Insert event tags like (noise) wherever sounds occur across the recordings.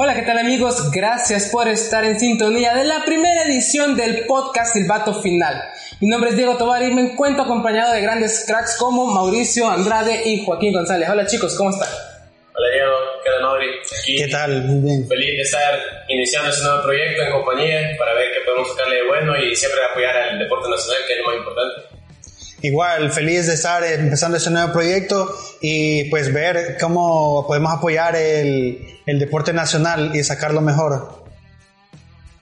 Hola, ¿qué tal amigos? Gracias por estar en sintonía de la primera edición del podcast Silbato Final. Mi nombre es Diego Tobar y me encuentro acompañado de grandes cracks como Mauricio Andrade y Joaquín González. Hola chicos, ¿cómo están? Hola Diego, ¿qué tal Mauri? Aquí. ¿Qué tal? Muy bien. Feliz de estar iniciando este nuevo proyecto en compañía para ver qué podemos sacarle de bueno y siempre apoyar al deporte nacional, que es lo más importante. Igual, feliz de estar empezando este nuevo proyecto y pues ver cómo podemos apoyar el, el deporte nacional y sacarlo mejor.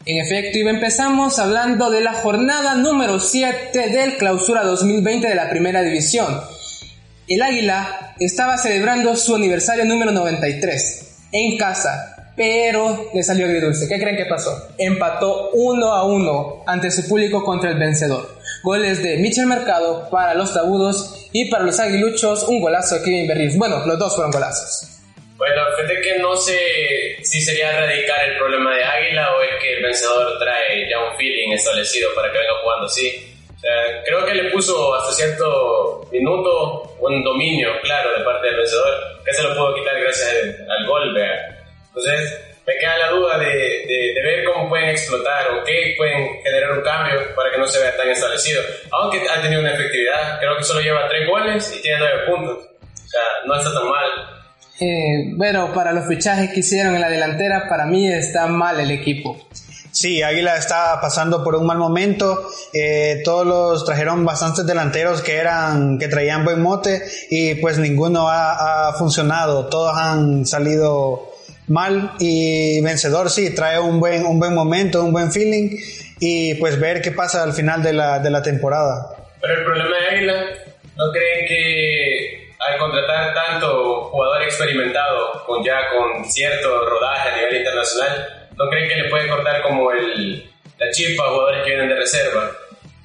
En efecto, y empezamos hablando de la jornada número 7 del Clausura 2020 de la Primera División. El Águila estaba celebrando su aniversario número 93 en casa, pero le salió agridulce. ¿Qué creen que pasó? Empató 1 a 1 ante su público contra el vencedor. Goles de Michel Mercado para los tabudos y para los aguiluchos un golazo de Kevin Berrios. Bueno, los dos fueron golazos. Bueno, fíjate que no sé si sería erradicar el problema de Águila o es que el vencedor trae ya un feeling establecido para que venga jugando así. O sea, creo que le puso hasta cierto minuto un dominio claro de parte del vencedor que se lo pudo quitar gracias al gol, ¿vea? Entonces, me queda la duda de, de, de, ver cómo pueden explotar o qué pueden generar un cambio para que no se vea tan establecido. Aunque ha tenido una efectividad, creo que solo lleva tres goles y tiene nueve puntos. O sea, no está tan mal. Eh, bueno, para los fichajes que hicieron en la delantera, para mí está mal el equipo. Sí, Águila está pasando por un mal momento. Eh, todos los trajeron bastantes delanteros que eran que traían buen mote y pues ninguno ha, ha funcionado. Todos han salido mal y vencedor sí trae un buen un buen momento, un buen feeling y pues ver qué pasa al final de la, de la temporada. Pero el problema de Águila, ¿no creen que al contratar tanto jugador experimentado con ya con cierto rodaje a nivel internacional, ¿no creen que le puede cortar como el, la chispa a jugadores que vienen de reserva?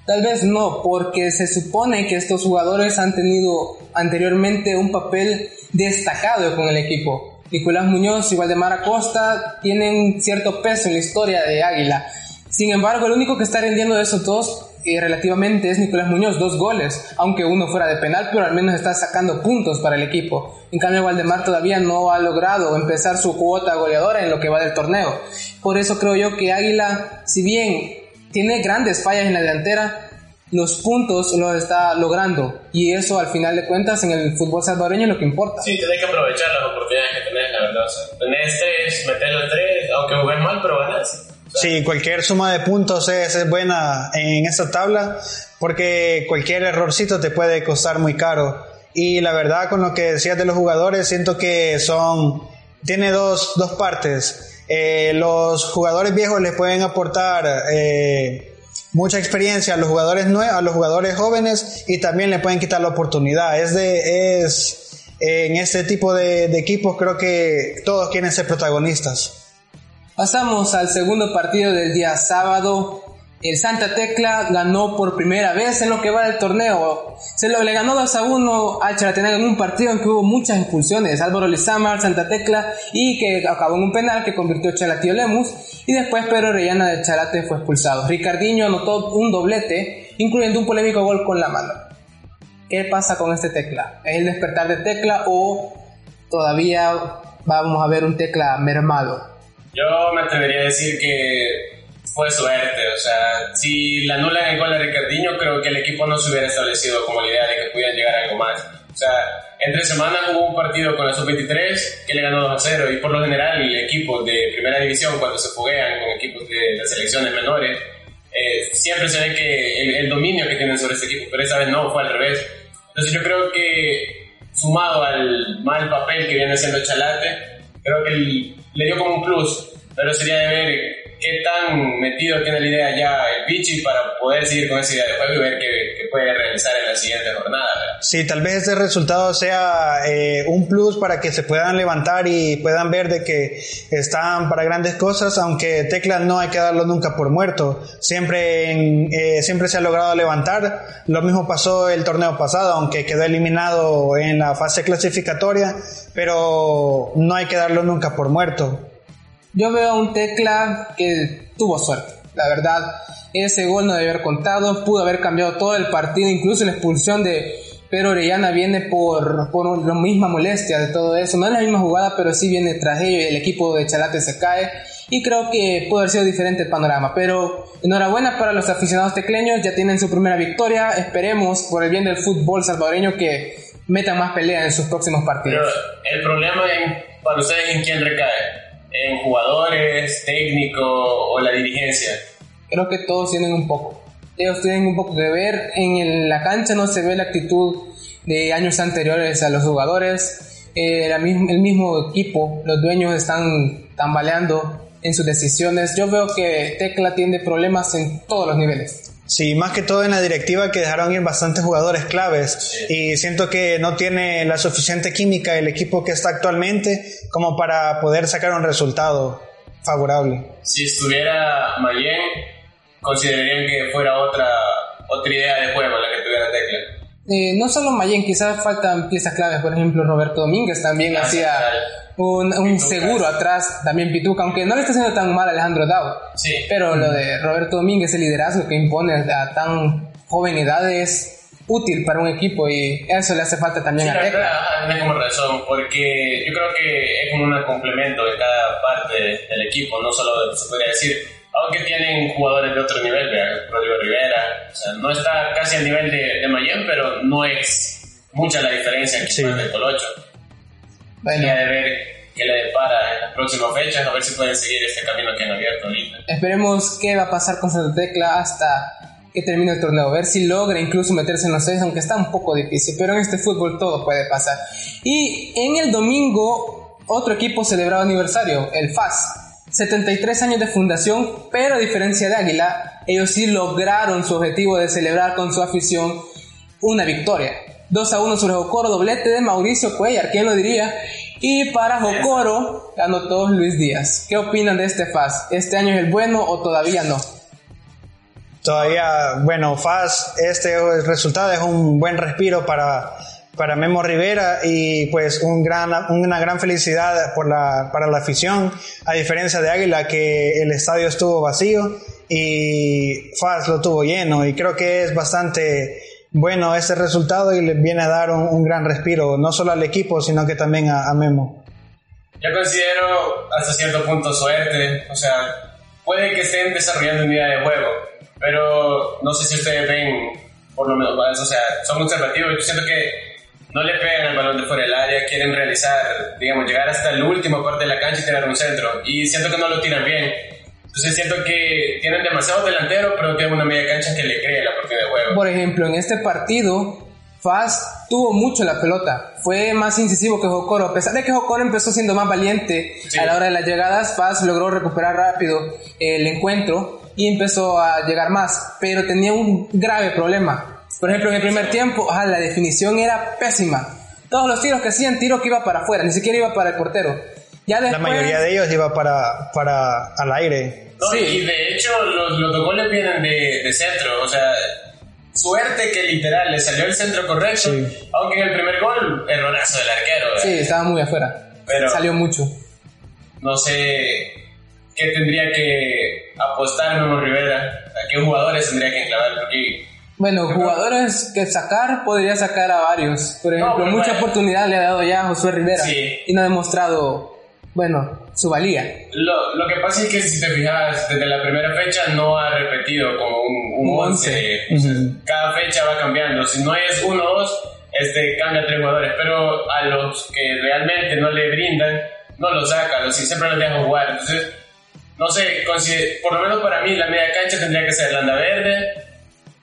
Tal vez no, porque se supone que estos jugadores han tenido anteriormente un papel destacado con el equipo. Nicolás Muñoz y Waldemar Acosta tienen cierto peso en la historia de Águila. Sin embargo, el único que está rindiendo de esos dos eh, relativamente es Nicolás Muñoz, dos goles, aunque uno fuera de penal, pero al menos está sacando puntos para el equipo. En cambio, Waldemar todavía no ha logrado empezar su cuota goleadora en lo que va del torneo. Por eso creo yo que Águila, si bien tiene grandes fallas en la delantera, los puntos los está logrando y eso al final de cuentas en el fútbol salvadoreño es lo que importa. Sí, tenés que aprovechar las oportunidades que tenés, la verdad. O sea, tenés tres, meter los tres, aunque jugues mal, pero ganás. O sea, Sí, cualquier suma de puntos es, es buena en esta tabla porque cualquier errorcito te puede costar muy caro. Y la verdad, con lo que decías de los jugadores, siento que son. Tiene dos, dos partes. Eh, los jugadores viejos les pueden aportar eh, mucha experiencia a los jugadores nuevos, a los jugadores jóvenes y también le pueden quitar la oportunidad. Es de. Es, en este tipo de, de equipos creo que todos quieren ser protagonistas. Pasamos al segundo partido del día sábado. El Santa Tecla ganó por primera vez en lo que va del torneo. Se lo, le ganó 2 a 1 a Chalatenango en un partido en que hubo muchas expulsiones. Álvaro Lizamar, Santa Tecla y que acabó en un penal que convirtió Chalatío Lemus. Y después Pedro Orellana de Chalate fue expulsado. Ricardiño anotó un doblete, incluyendo un polémico gol con la mano. ¿Qué pasa con este Tecla? ¿Es el despertar de Tecla o todavía vamos a ver un Tecla mermado? Yo me atrevería a decir que fue suerte, o sea, si la anulan el gol de Ricardinho, creo que el equipo no se hubiera establecido como la idea de que pudieran llegar a algo más. O sea, entre semana hubo un partido con la sub-23 que le ganó 2 a 0 y por lo general el equipo de primera división cuando se foguean con equipos de las selecciones menores, eh, siempre se ve que el, el, dominio que tienen sobre ese equipo, pero esa vez no, fue al revés. Entonces yo creo que sumado al mal papel que viene haciendo Chalate, creo que el, le dio como un plus, pero sería de ver qué tan metido tiene la idea ya el Pichi para poder seguir con esa idea de juego y ver qué, qué puede realizar en la siguiente jornada. Sí, tal vez este resultado sea eh, un plus para que se puedan levantar y puedan ver de que están para grandes cosas, aunque Tecla no hay que darlo nunca por muerto. Siempre, en, eh, siempre se ha logrado levantar. Lo mismo pasó el torneo pasado, aunque quedó eliminado en la fase clasificatoria, pero no hay que darlo nunca por muerto. Yo veo a un Tecla que tuvo suerte, la verdad. Ese gol no debe haber contado, pudo haber cambiado todo el partido, incluso la expulsión de Pedro Orellana viene por, por la misma molestia de todo eso. No es la misma jugada, pero sí viene tras ello y el equipo de Chalate se cae. Y creo que puede haber sido diferente el panorama. Pero enhorabuena para los aficionados tecleños, ya tienen su primera victoria. Esperemos, por el bien del fútbol salvadoreño, que metan más pelea en sus próximos partidos. Pero el problema en, para ustedes en quién recae en jugadores, técnico o la dirigencia? Creo que todos tienen un poco. Ellos tienen un poco que ver. En la cancha no se ve la actitud de años anteriores a los jugadores. Eh, el mismo equipo, los dueños están tambaleando en sus decisiones. Yo veo que Tecla tiene problemas en todos los niveles. Sí, más que todo en la directiva que dejaron ir bastantes jugadores claves y siento que no tiene la suficiente química el equipo que está actualmente como para poder sacar un resultado favorable. Si estuviera Mayen, considerarían que fuera otra, otra idea de juego la que tuviera Tecla. Eh, no solo Mayen, quizás faltan piezas claves, por ejemplo Roberto Domínguez también ah, hacía un, seguro atrás, también Pituca, aunque no le está haciendo tan mal a Alejandro Dao. Sí. Pero lo de Roberto Domínguez, el liderazgo que impone a tan joven edad es útil para un equipo y eso le hace falta también a Tecla. Tiene como razón, porque yo creo que es como un complemento de cada parte del equipo, no solo se podría decir, aunque tienen jugadores de otro nivel, Rodrigo Rivera, o sea, no está casi al nivel de, de Mayen, pero no es mucha la diferencia que sí. el Colocho. Bueno. de ver qué le depara en las próximas fechas, a ver si pueden seguir este camino que han abierto ahorita. Esperemos qué va a pasar con Santa Tecla hasta que termine el torneo, a ver si logra incluso meterse en los seis, aunque está un poco difícil, pero en este fútbol todo puede pasar. Y en el domingo, otro equipo celebraba aniversario, el FAS. 73 años de fundación, pero a diferencia de Águila, ellos sí lograron su objetivo de celebrar con su afición una victoria. 2 a 1 sobre Jocoro, doblete de Mauricio Cuellar, ¿quién lo diría? Y para Jocoro anotó Luis Díaz. ¿Qué opinan de este FAS? ¿Este año es el bueno o todavía no? Todavía, bueno, FAS, este resultado es un buen respiro para, para Memo Rivera y pues un gran, una gran felicidad por la, para la afición, a diferencia de Águila que el estadio estuvo vacío y FAS lo tuvo lleno y creo que es bastante bueno ese resultado y le viene a dar un, gran respiro, no solo al equipo, sino que también a, Memo. Yo considero hasta cierto punto suerte, o sea, puede que estén desarrollando una idea de juego, pero no sé si ustedes ven, por lo menos, o sea, son observativos, yo siento que no le pegan al balón de fuera del área, quieren realizar, digamos, llegar hasta la última parte de la cancha y tirar un centro, y siento que no lo tiran bien. Entonces siento que tienen demasiados delanteros, pero tienen una media cancha que le cree la oportunidad de juego. Por ejemplo, en este partido, Faz tuvo mucho la pelota, fue más incisivo que Jocoro. A pesar de que Jocoro empezó siendo más valiente a la hora de las llegadas, Faz logró recuperar rápido el encuentro y empezó a llegar más, pero tenía un grave problema. Por ejemplo, en el primer tiempo, la definición era pésima. Todos los tiros que hacían, tiro que iba para afuera, ni siquiera iba para el portero la mayoría de ellos iba para, para al aire. sí. Y de hecho los, los goles vienen de, de, centro, o sea, suerte que literal le salió el centro correcto, aunque en el primer gol, errorazo del arquero. Sí, estaba muy afuera. Pero salió mucho. No sé qué tendría que apostar Memo Rivera, a qué jugadores tendría que enclavar, porque... Bueno, jugadores que sacar, podría sacar a varios. Por ejemplo, mucha oportunidad le ha dado ya a Josué Rivera y no ha demostrado bueno, su valía. Lo, lo, que pasa es que si te fijas, desde la primera fecha no ha repetido como un, un 11. Cada fecha va cambiando. Si no es 1 o 2, este, cambia tres jugadores. Pero a los que realmente no le brindan, no los saca, los, siempre los deja jugar. Entonces, no sé, por lo menos para mí la media cancha tendría que ser Landa Verde,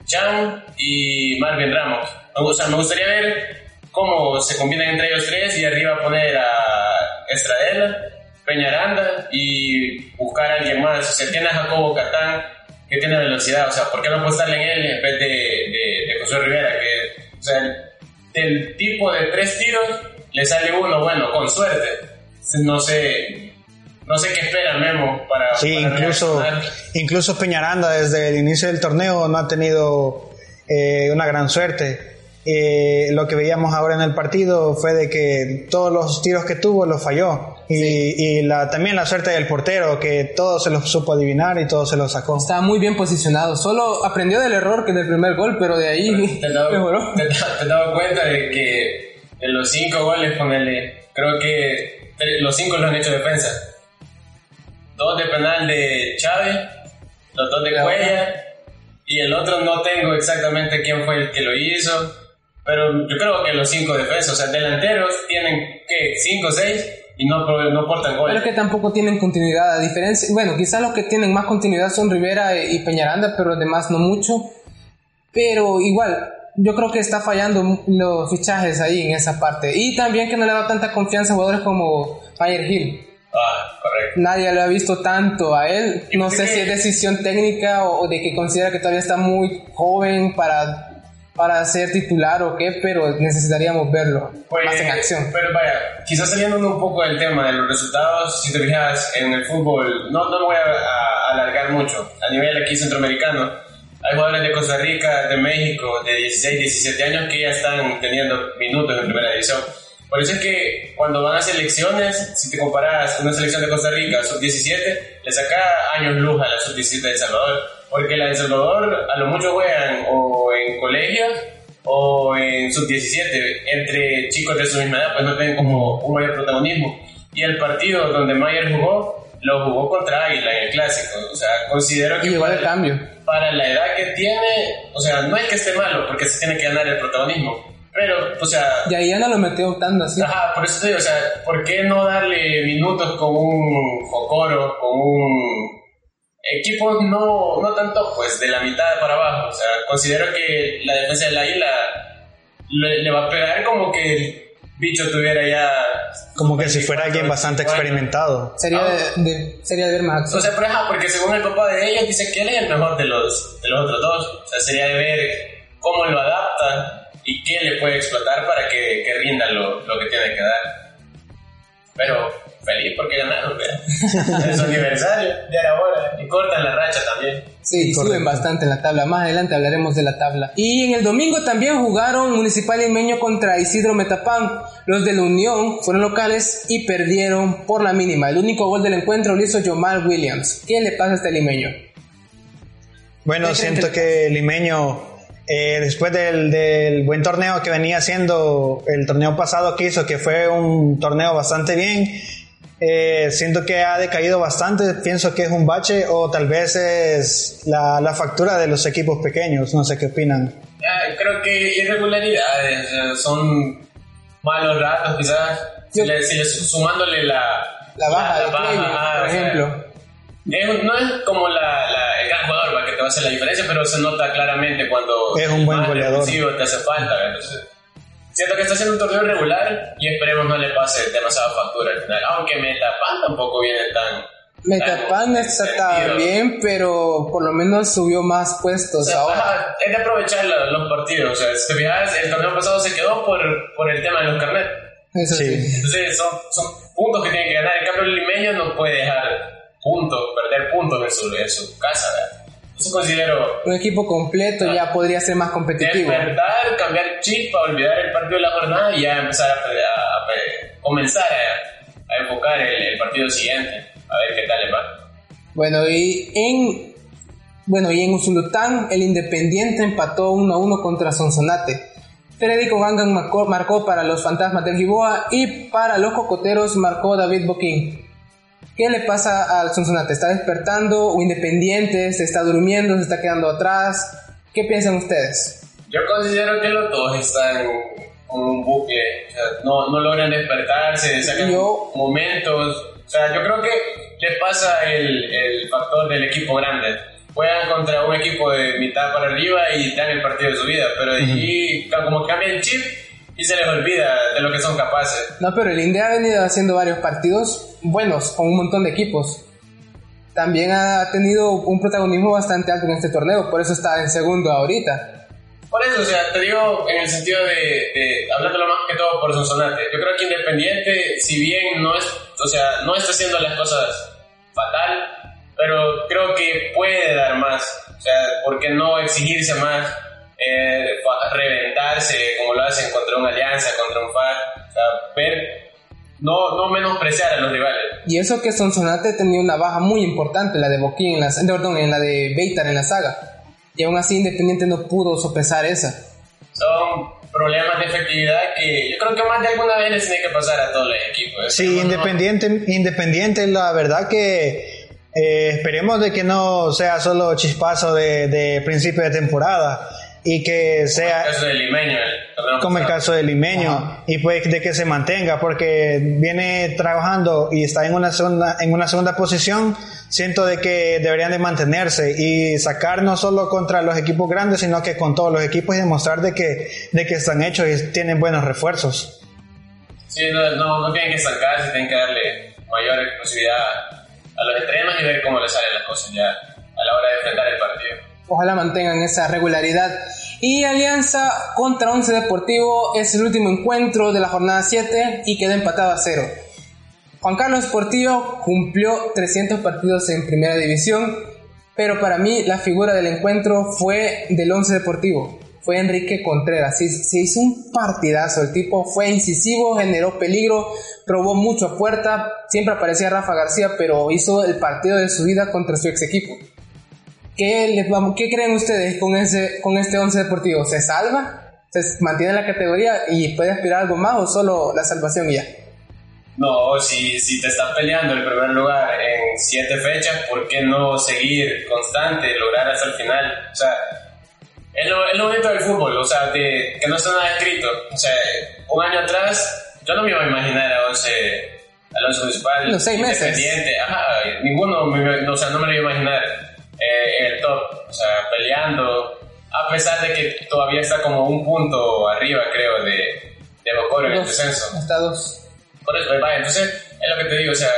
Chan y Marvin Ramos. O sea, me gustaría ver cómo se combinan entre ellos tres y arriba poner a Estradela, Peñaranda y buscar a alguien más. O sea, tiene a Jacobo Catán, que tiene velocidad. O sea, ¿por qué no apostarle en él en vez de, de, José Rivera? Que, o sea, del tipo de tres tiros le sale uno, bueno, con suerte. No sé, no sé qué espera Memo para. Sí, incluso, incluso Peñaranda desde el inicio del torneo no ha tenido eh, una gran suerte. Eh, lo que veíamos ahora en el partido fue de que todos los tiros que tuvo los falló. Y, la, también la suerte del portero, que todo se lo supo adivinar y todo se lo sacó. Estaba muy bien posicionado. Solo aprendió del error que del primer gol, pero de ahí (laughs) te mejoró. Te, has dado cuenta de que en los cinco goles, ponele, creo que los cinco los han hecho defensa. Dos de penal de Chávez, los dos de Cuella, y el otro no tengo exactamente quién fue el que lo hizo pero yo creo que los cinco defensas, o sea, delanteros tienen que cinco o seis y no, no portan goles. Pero que tampoco tienen continuidad, a diferencia, bueno, quizás los que tienen más continuidad son Rivera y Peñaranda, pero los demás no mucho. Pero igual, yo creo que está fallando los fichajes ahí en esa parte. Y también que no le da tanta confianza a jugadores como Fire Hill. Ah, correcto. Nadie lo ha visto tanto a él. No sé si es decisión técnica o de que considera que todavía está muy joven para para ser titular o qué, pero necesitaríamos verlo pues, más en acción. Pero vaya, quizás saliendo un poco del tema de los resultados, si te fijas en el fútbol, no, no me voy a, alargar mucho, a nivel aquí centroamericano, hay jugadores de Costa Rica, de México, de 16, 17 años que ya están teniendo minutos en primera división. Por eso es que cuando van a selecciones, si te comparas una selección de Costa Rica, sub-17, le saca años luz a la sub-17 de El Salvador porque la de Salvador a lo mucho juegan o en colegios o en sub-17, entre chicos de su misma edad, pues no tienen como un mayor protagonismo. Y el partido donde Mayer jugó, lo jugó contra Águila en el clásico. O sea, considero que. para, cambio. para la edad que tiene, o sea, no es que esté malo, porque se tiene que ganar el protagonismo. Pero, o sea. Y ahí ya no lo metió optando así. Ajá, por eso te digo, o sea, ¿por qué no darle minutos con un Jocoro, con un equipos no, no tanto pues de la mitad para abajo. O sea, considero que la defensa del Águila le, le va a pegar como que el bicho tuviera ya... Como que si fuera alguien bastante experimentado. Sería, de, sería de ver más. O sea, pero, porque según el papá de ellos dice que él es el mejor de los, de los otros dos. O sea, sería de ver cómo lo adapta y qué le puede explotar para que, que rinda lo, lo que tiene que dar. Pero feliz porque ganaron, es su aniversario, ya era hora. Y cortan la racha también. Sí, suben bastante en la tabla. Más adelante hablaremos de la tabla. Y en el domingo también jugaron Municipal Limeño contra Isidro Metapán. Los de la Unión fueron locales y perdieron por la mínima. El único gol del encuentro lo hizo Jamal Williams. ¿Qué le pasa a este limeño? Bueno, siento que Limeño eh, después del, del, buen torneo que venía haciendo el torneo pasado que hizo, que fue un torneo bastante bien, eh, siento que ha decaído bastante, pienso que es un bache o tal vez es la, la factura de los equipos pequeños, no sé qué opinan. creo que irregularidades, son malos ratos quizás, sumándole la, la baja, la, por ejemplo. No es como la, la, el gran jugador que te va a hacer la diferencia, pero se nota claramente cuando es un buen goleador. te hace falta. Entonces, Siento que está haciendo un torneo regular y esperemos no le pase demasiada factura al final. Aunque Metapan tampoco viene tan. Metapan está bien, pero por lo menos subió más puestos ahora. es de aprovechar los partidos. O sea, si te fijas, el torneo pasado se quedó por, por el tema de los carnets. Eso sí. Entonces son, son puntos que tiene que ganar. En cambio, el limeño no puede dejar puntos, perder puntos en su, en su casa. Eso considero. Un equipo completo ya podría ser más competitivo. Despertar, cambiar chip, olvidar el partido de la jornada y ya empezar a, comenzar a, enfocar el, partido siguiente. A ver qué tal le va. Bueno, y en. Bueno, y en Usulután, el Independiente empató 1 a 1 contra Sonsonate. Federico Gangan marcó, marcó, para los Fantasmas del Giboa y para los Cocoteros marcó David Boquín. ¿Qué le pasa al Sonsonate? ¿Está despertando o independiente? ¿Se está durmiendo? ¿Se está quedando atrás? ¿Qué piensan ustedes? Yo considero que los dos están con un bucle. no, no, logran despertarse, sacan momentos. O sea, yo creo que les pasa el, el factor del equipo grande. Juegan contra un equipo de mitad para arriba y dan el partido de su vida, pero allí como cambia el chip y se les olvida de lo que son capaces. No, pero el India ha venido haciendo varios partidos buenos con un montón de equipos. También ha tenido un protagonismo bastante alto en este torneo, por eso está en segundo ahorita. Por eso, o sea, te digo en el sentido de, de hablándolo más que todo por Sonsonate. Yo creo que Independiente, si bien no es, o sea, no está haciendo las cosas fatal, pero creo que puede dar más. O sea, ¿por qué no exigirse más? Eh, reventarse como lo hacen contra una alianza, contra un FAR. O sea, ver, no, no menospreciar a los rivales. Y eso que Sonsonate tenía una baja muy importante, la de Boquín, en la, perdón, en la de Beitar en la saga. Y aún así Independiente no pudo sopesar esa. Son problemas de efectividad que yo creo que más de alguna vez les tiene que pasar a todos los equipos. Sí, Independiente, Independiente, la verdad que eh, esperemos de que no sea solo chispazo de, de principio de temporada y que sea Como el caso del limeño, como el caso del limeño y pues de que se mantenga porque viene trabajando y está en una segunda en una segunda posición siento de que deberían de mantenerse y sacar no solo contra los equipos grandes sino que con todos los equipos y demostrar de que de que están hechos y tienen buenos refuerzos. Sí, no, no, no tienen que sacarse, tienen que darle mayor exclusividad a los estrenos y ver cómo les salen las cosas ya a la hora de enfrentar el partido. Ojalá mantengan esa regularidad. Y Alianza contra Once Deportivo es el último encuentro de la jornada 7 y queda empatado a cero. Juan Carlos Portillo cumplió 300 partidos en primera división, pero para mí la figura del encuentro fue del Once Deportivo. Fue Enrique Contreras. Se, se hizo un partidazo. El tipo fue incisivo, generó peligro, probó mucho a puerta. Siempre aparecía Rafa García, pero hizo el partido de su vida contra su ex equipo. ¿Qué, les vamos, ¿Qué creen ustedes con, ese, con este once deportivo? ¿Se salva? ¿Se mantiene la categoría y puede aspirar a algo más o solo la salvación y ya? No, si, si te estás peleando el primer lugar en siete fechas, ¿por qué no seguir constante, lograr hasta el final? O sea, es lo, es lo bonito del fútbol, o sea, de, que no está nada escrito. O sea, un año atrás yo no me iba a imaginar a 11, al 11 municipal. Los seis meses. Ajá, ninguno, me- o sea, no me lo iba a imaginar eh, en el top, o sea, peleando, a pesar de que todavía está como un punto arriba, creo, de, de Bocoro en el descenso. hasta dos. Por eso, vaya, entonces, es lo que te digo, o sea,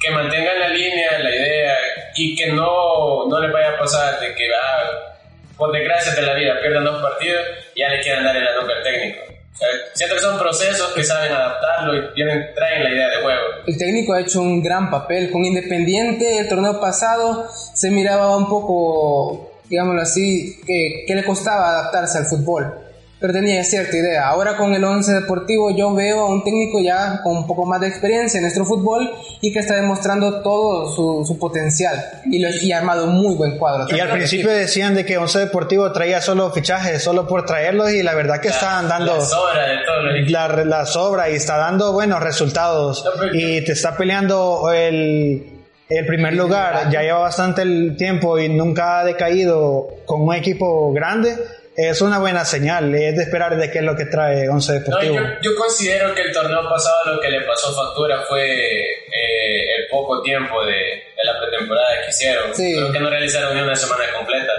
que mantengan la línea, la idea, y que no, no les vaya a pasar de que, ah, por desgracia de la vida, pierdan dos partidos y ya le quieran dar en la nuca al técnico. O sea, siento que son procesos que saben adaptarlo y tienen, traen la idea de juego. El técnico ha hecho un gran papel con Independiente. El torneo pasado se miraba un poco, digámoslo así, que, que le costaba adaptarse al fútbol. Pero tenía cierta idea. Ahora con el 11 Deportivo yo veo a un técnico ya con un poco más de experiencia en nuestro fútbol y que está demostrando todo su, su potencial y, lo, y ha armado un muy buen cuadro. y al principio decían de que Once Deportivo traía solo fichajes solo por traerlos y la verdad que estaban dando La sobra de equipos. la, la sobra y está dando buenos resultados No, y te está peleando el, el primer lugar, ya lleva bastante el tiempo y nunca ha decaído con un equipo grande, es una buena señal, es de esperar de qué es lo que trae Once No, Deportivo. yo, yo considero que el torneo pasado lo que le pasó factura fue eh, el poco tiempo de, de la pretemporada que hicieron. Sí. Creo que no realizaron ni una semana completa.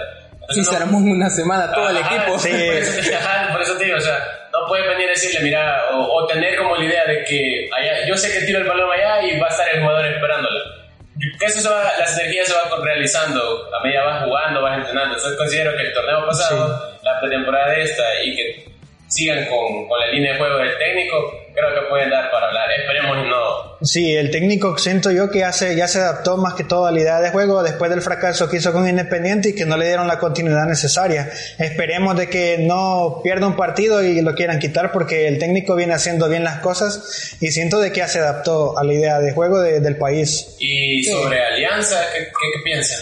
Sí, Entonces, se no- armó una semana todo el Ajá, equipo. Sí. Por eso, te, ajá, por eso te digo, o sea, no puedes venir a decirle, mira, o, o tener como la idea de que allá, yo sé que tiro el balón allá y va a estar el jugador esperándolo. Eso se va, las energías se van realizando a medida vas jugando, vas entrenando. Entonces considero que el torneo pasado, la pretemporada de esta y que sigan con, con la línea de juego del técnico, creo que pueden dar para hablar. Esperemos y no. Sí, el técnico siento yo que ya se, ya se adaptó más que todo a la idea de juego después del fracaso que hizo con Independiente y que no le dieron la continuidad necesaria. Esperemos de que no pierda un partido y lo quieran quitar porque el técnico viene haciendo bien las cosas y siento de que ya se adaptó a la idea de juego de- del país. Y sobre Alianza, ¿qué, qué, qué piensan?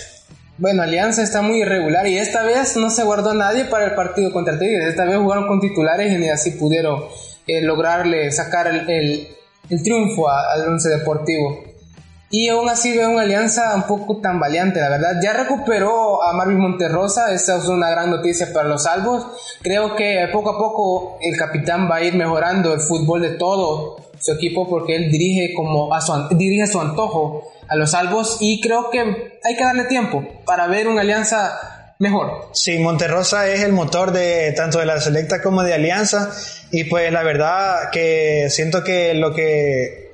Bueno, Alianza está muy irregular y esta vez no se guardó nadie para el partido contra Tigres. Esta vez jugaron con titulares y así pudieron eh, lograrle sacar el, el- triunfo a- al Once Deportivo. Y aún así veo una alianza un poco tambaleante, la verdad. Ya recuperó a Marvin Monterrosa, esa es una gran noticia para los salvos. Creo que poco a poco el capitán va a ir mejorando el fútbol de todo su equipo porque él dirige como a su, dirige a su antojo a los salvos y creo que hay que darle tiempo para ver una alianza mejor. Sí, Monterrosa es el motor de tanto de la Selecta como de Alianza y pues la verdad que siento que lo que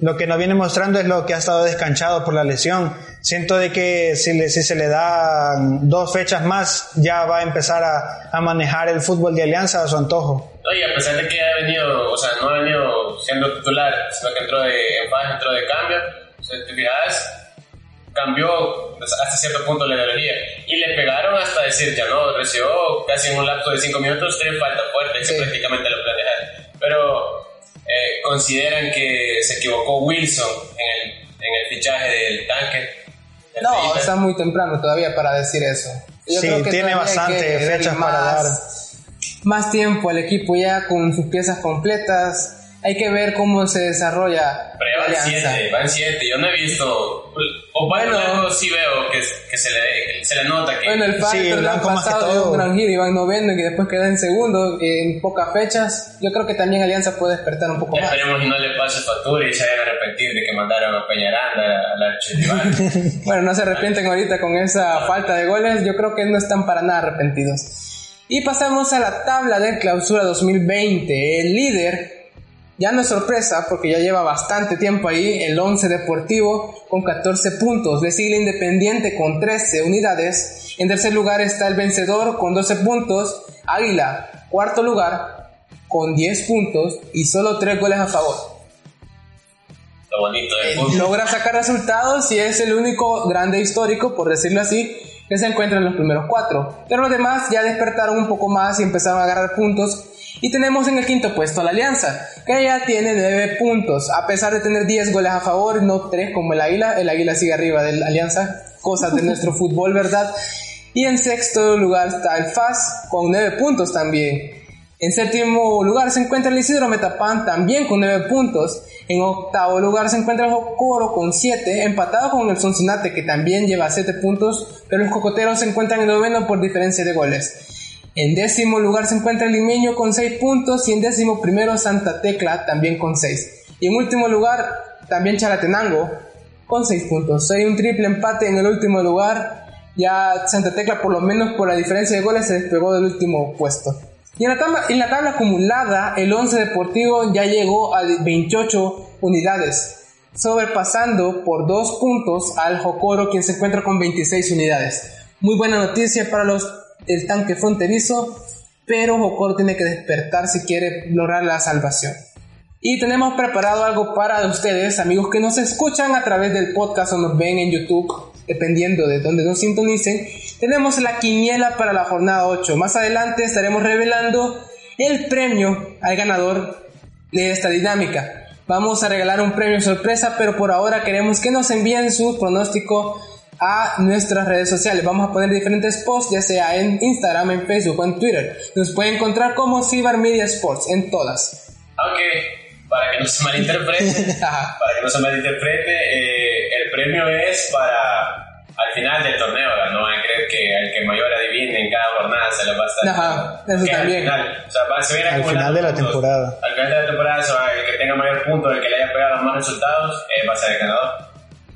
lo que nos viene mostrando es lo que ha estado descanchado por la lesión. Siento de que si, le, si se le dan dos fechas más, ya va a empezar a, a, manejar el fútbol de Alianza a su antojo. Y a pesar de que ha venido, o sea, no ha venido siendo titular, sino que entró de, en fase, entró de cambio, o sea, te fijas, cambió hasta cierto punto la ideología. Y le pegaron hasta decir, ya no, recibió casi en un lapso de cinco minutos tres faltas fuertes sí. que prácticamente lo planearon. Pero eh, consideran que se equivocó Wilson en el, en el fichaje del tanque. No, está muy temprano todavía para decir eso. Yo sí, creo que tiene bastante fechas más, para dar. Más tiempo al equipo ya con sus piezas completas. Hay que ver cómo se desarrolla Pero van alianza. siete, van siete. Yo no he visto. O bueno, luego sí veo que, que se, le, se le nota que. Bueno, el Sí, Blanco más que pasado todo. un gran giro, iban noveno y que después queda en segundo en pocas fechas. Yo creo que también Alianza puede despertar un poco más. Esperemos que no le pase factura y se vayan a arrepentir de que mandaron a Peñaranda al archirrival. (laughs) Bueno, no se arrepienten ahorita con esa falta de goles. Yo creo que no están para nada arrepentidos. Y pasamos a la tabla de clausura 2020. El líder, ya no es sorpresa porque ya lleva bastante tiempo ahí, el 11 Deportivo con 14 puntos. Le sigue el Independiente con 13 unidades. En tercer lugar está el vencedor con 12 puntos. Águila, cuarto lugar con 10 puntos y solo 3 goles a favor. Lo bonito del Eh, fútbol. logra sacar resultados y es el único grande histórico, por decirlo así, que se encuentra en los primeros cuatro. Pero los demás ya despertaron un poco más y empezaron a agarrar puntos. Y tenemos en el quinto puesto a la Alianza, que ya tiene nueve puntos. A pesar de tener 10 goles a favor, no tres como el Águila. El Águila sigue arriba de la Alianza. Cosas de nuestro (laughs) fútbol, ¿verdad? Y en sexto lugar está el FAS con nueve puntos también. En séptimo lugar se encuentra el Isidro Metapán también con 9 puntos. En octavo lugar se encuentra el Jocoro con 7, empatado con el Sonsonate que también lleva 7 puntos, pero los cocoteros se encuentran en noveno por diferencia de goles. En décimo lugar se encuentra Limeño con 6 puntos y en décimo primero Santa Tecla también con 6. Y en último lugar también Chalatenango con 6 puntos. Hay un triple empate en el último lugar. Ya Santa Tecla por lo menos por la diferencia de goles se despegó del último puesto. Y en la, tabla, en la tabla acumulada, el 11 Deportivo ya llegó a 28 unidades, sobrepasando por dos puntos al Jocoro, quien se encuentra con 26 unidades. Muy buena noticia para los el tanque fronterizo, pero Jocoro tiene que despertar si quiere lograr la salvación. Y tenemos preparado algo para ustedes, amigos que nos escuchan a través del podcast o nos ven en YouTube, dependiendo de donde nos sintonicen. Tenemos la quiniela para la jornada 8. Más adelante estaremos revelando el premio al ganador de esta dinámica. Vamos a regalar un premio sorpresa, pero por ahora queremos que nos envíen su pronóstico a nuestras redes sociales. Vamos a poner diferentes posts, ya sea en Instagram, en Facebook o en Twitter. Nos pueden encontrar como Cibar Media Sports en todas. Aunque, para que no se malinterprete, (laughs) para que no se malinterprete, eh, el premio es para al final del torneo, no van a creer que el que mayor adivine en cada jornada se lo va a estar. Ajá, eso Que al también. final, o sea, va- se Al final de la puntos. temporada. Al final de la temporada, se va- el que tenga mayor punto, el que le haya pegado más resultados, eh, va a ser el ganador.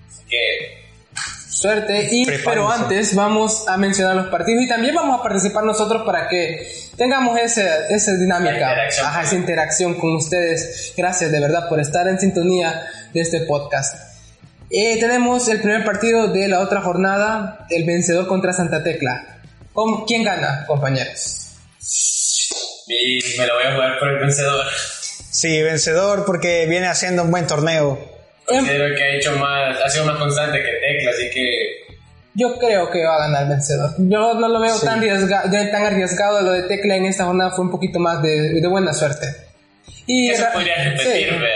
Así que, Suerte. Y, Prepárense. pero antes vamos a mencionar los partidos y también vamos a participar nosotros para que tengamos ese, esa dinámica. Ajá, esa interacción con ustedes. Gracias de verdad por estar en sintonía de este podcast. Eh, tenemos el primer partido de la otra jornada, el vencedor contra Santa Tecla. ¿Cómo- ¿Quién gana, compañeros? y me lo voy a jugar por el vencedor. Sí, vencedor porque viene haciendo un buen torneo. Em, Considero que ha, hecho más, ha sido más constante que Tecla, así que Yo creo que va a ganar el vencedor. Yo no lo veo Sí. tan, arriesga- de- tan arriesgado. Lo de Tecla en esta jornada fue un poquito más de, de buena suerte. Y eso podría repetir, sí. ¿verdad?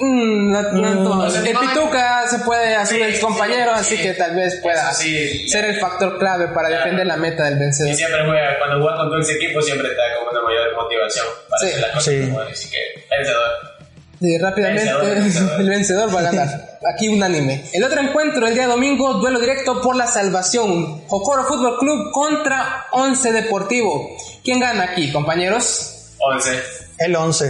Mm, no- no el no hay- Pituca se puede hacer Sí, el compañero, sí. así que tal vez pueda ser el factor clave para Claro. defender la meta del Y vencedor. siempre juega, cuando juega con todo ese equipo, siempre está con una mayor motivación para Sí. hacer las cosas Sí. mejor. Así que, vencedor. Sí, rápidamente Vencedor, (laughs) vencedor. el vencedor va a ganar. (laughs) Aquí unánime. El otro encuentro el día domingo, duelo directo por la salvación. Jocoro Fútbol Club contra Once Deportivo. ¿Quién gana aquí, compañeros? 11. El 11.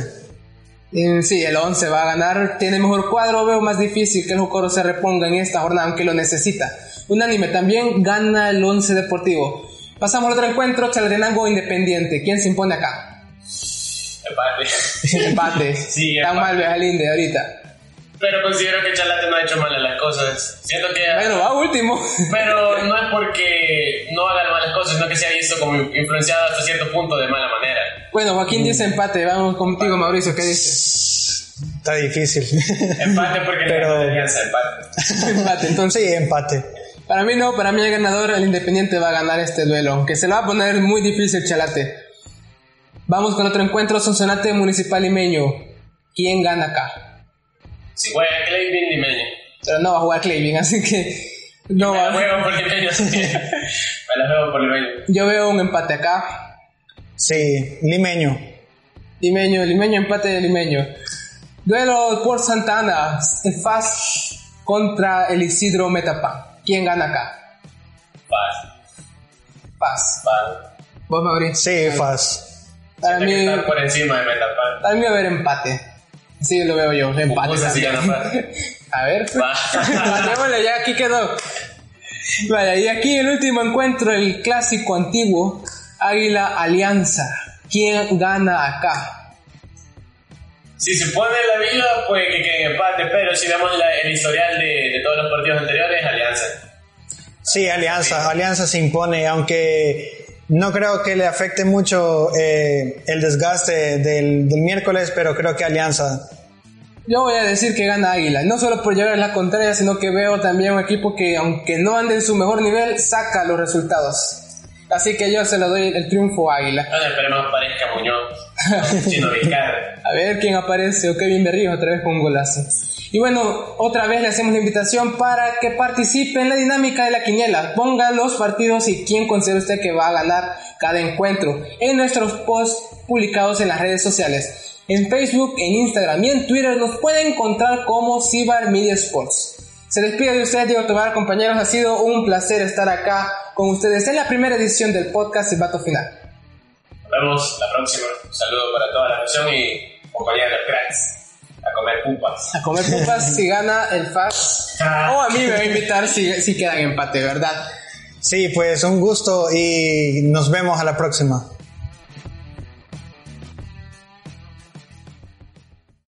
Eh, Sí, el 11 va a ganar, tiene mejor cuadro, veo más difícil que el Jocoro se reponga en esta jornada, aunque lo necesita. Unánime también gana el 11 Deportivo. Pasamos al otro encuentro, Chalrenango Independiente. ¿Quién se impone acá? Empate. Empate. (laughs) Sí, Está empate. mal Bejalinde ahorita. Pero considero que Chalate no ha hecho mal las cosas. Siento que. Bueno, va último. Pero (laughs) no es porque no haga malas cosas, sino que se ha visto como influenciado hasta cierto punto de mala manera. Bueno, Joaquín dice empate. Vamos contigo, Mauricio. ¿Qué dices? Está difícil. Empate porque (laughs) Pero- alianza, empate. empate. Entonces, sí, empate. para mí no. Para mí el ganador, el Independiente, va a ganar este duelo. Aunque se lo va a poner muy difícil, Chalate. Vamos con otro encuentro, Sonsonate Municipal Limeño. ¿Quién gana acá? Si juega Clayvin, limeño. Pero no va a jugar Clavin, (laughs) así que no Me la va. juego por limeño. sí. (laughs) Me la juego por limeño. Yo veo un empate acá. Sí, limeño. Limeño, limeño, empate de limeño. Duelo por Santana, el FAS contra el Isidro Metapan. ¿Quién gana acá? Paz. FAS. Paz. Vos, Mauricio. Sí, faz. Para mí, estar por encima de Metapan. para mí va a haber empate. Así lo veo yo, empate. Sí. (laughs) A ver, Va. (laughs) Matémosle, ya aquí quedó. Vale, y aquí el último encuentro, el clásico antiguo, Águila Alianza. ¿Quién gana acá? Si se pone la vida, puede que quede en empate, pero si vemos la- el historial de, de todos los partidos anteriores, Alianza. Sí, Alianza. Alianza se impone, aunque no creo que le afecte mucho eh, el desgaste del, del miércoles, pero creo que Alianza. Yo voy a decir que gana Águila, no solo por llevar la contraria, sino que veo también un equipo que, aunque no ande en su mejor nivel, saca los resultados. Así que yo se lo doy el triunfo a Águila. Esperemos que aparezca Muñoz, Chino Vizcarra. (laughs) A ver quién aparece, o Kevin Berrío otra vez con un golazo. Y bueno, otra vez le hacemos la invitación para que participe en la dinámica de la quiniela. Pongan los partidos y quién considera usted que va a ganar cada encuentro en nuestros posts publicados en las redes sociales. En Facebook, en Instagram y en Twitter nos pueden encontrar como Cibar Media Sports. Se despide de ustedes, Diego Tobar, compañeros. Ha sido un placer estar acá con ustedes en la primera edición del podcast Silbato Final. Nos vemos la próxima. Un saludo para toda la nación y los cracks. A comer pupas. A comer pupas si gana el FAS. O a mí me va a invitar si, si quedan empate, ¿verdad? Sí, pues un gusto y nos vemos a la próxima.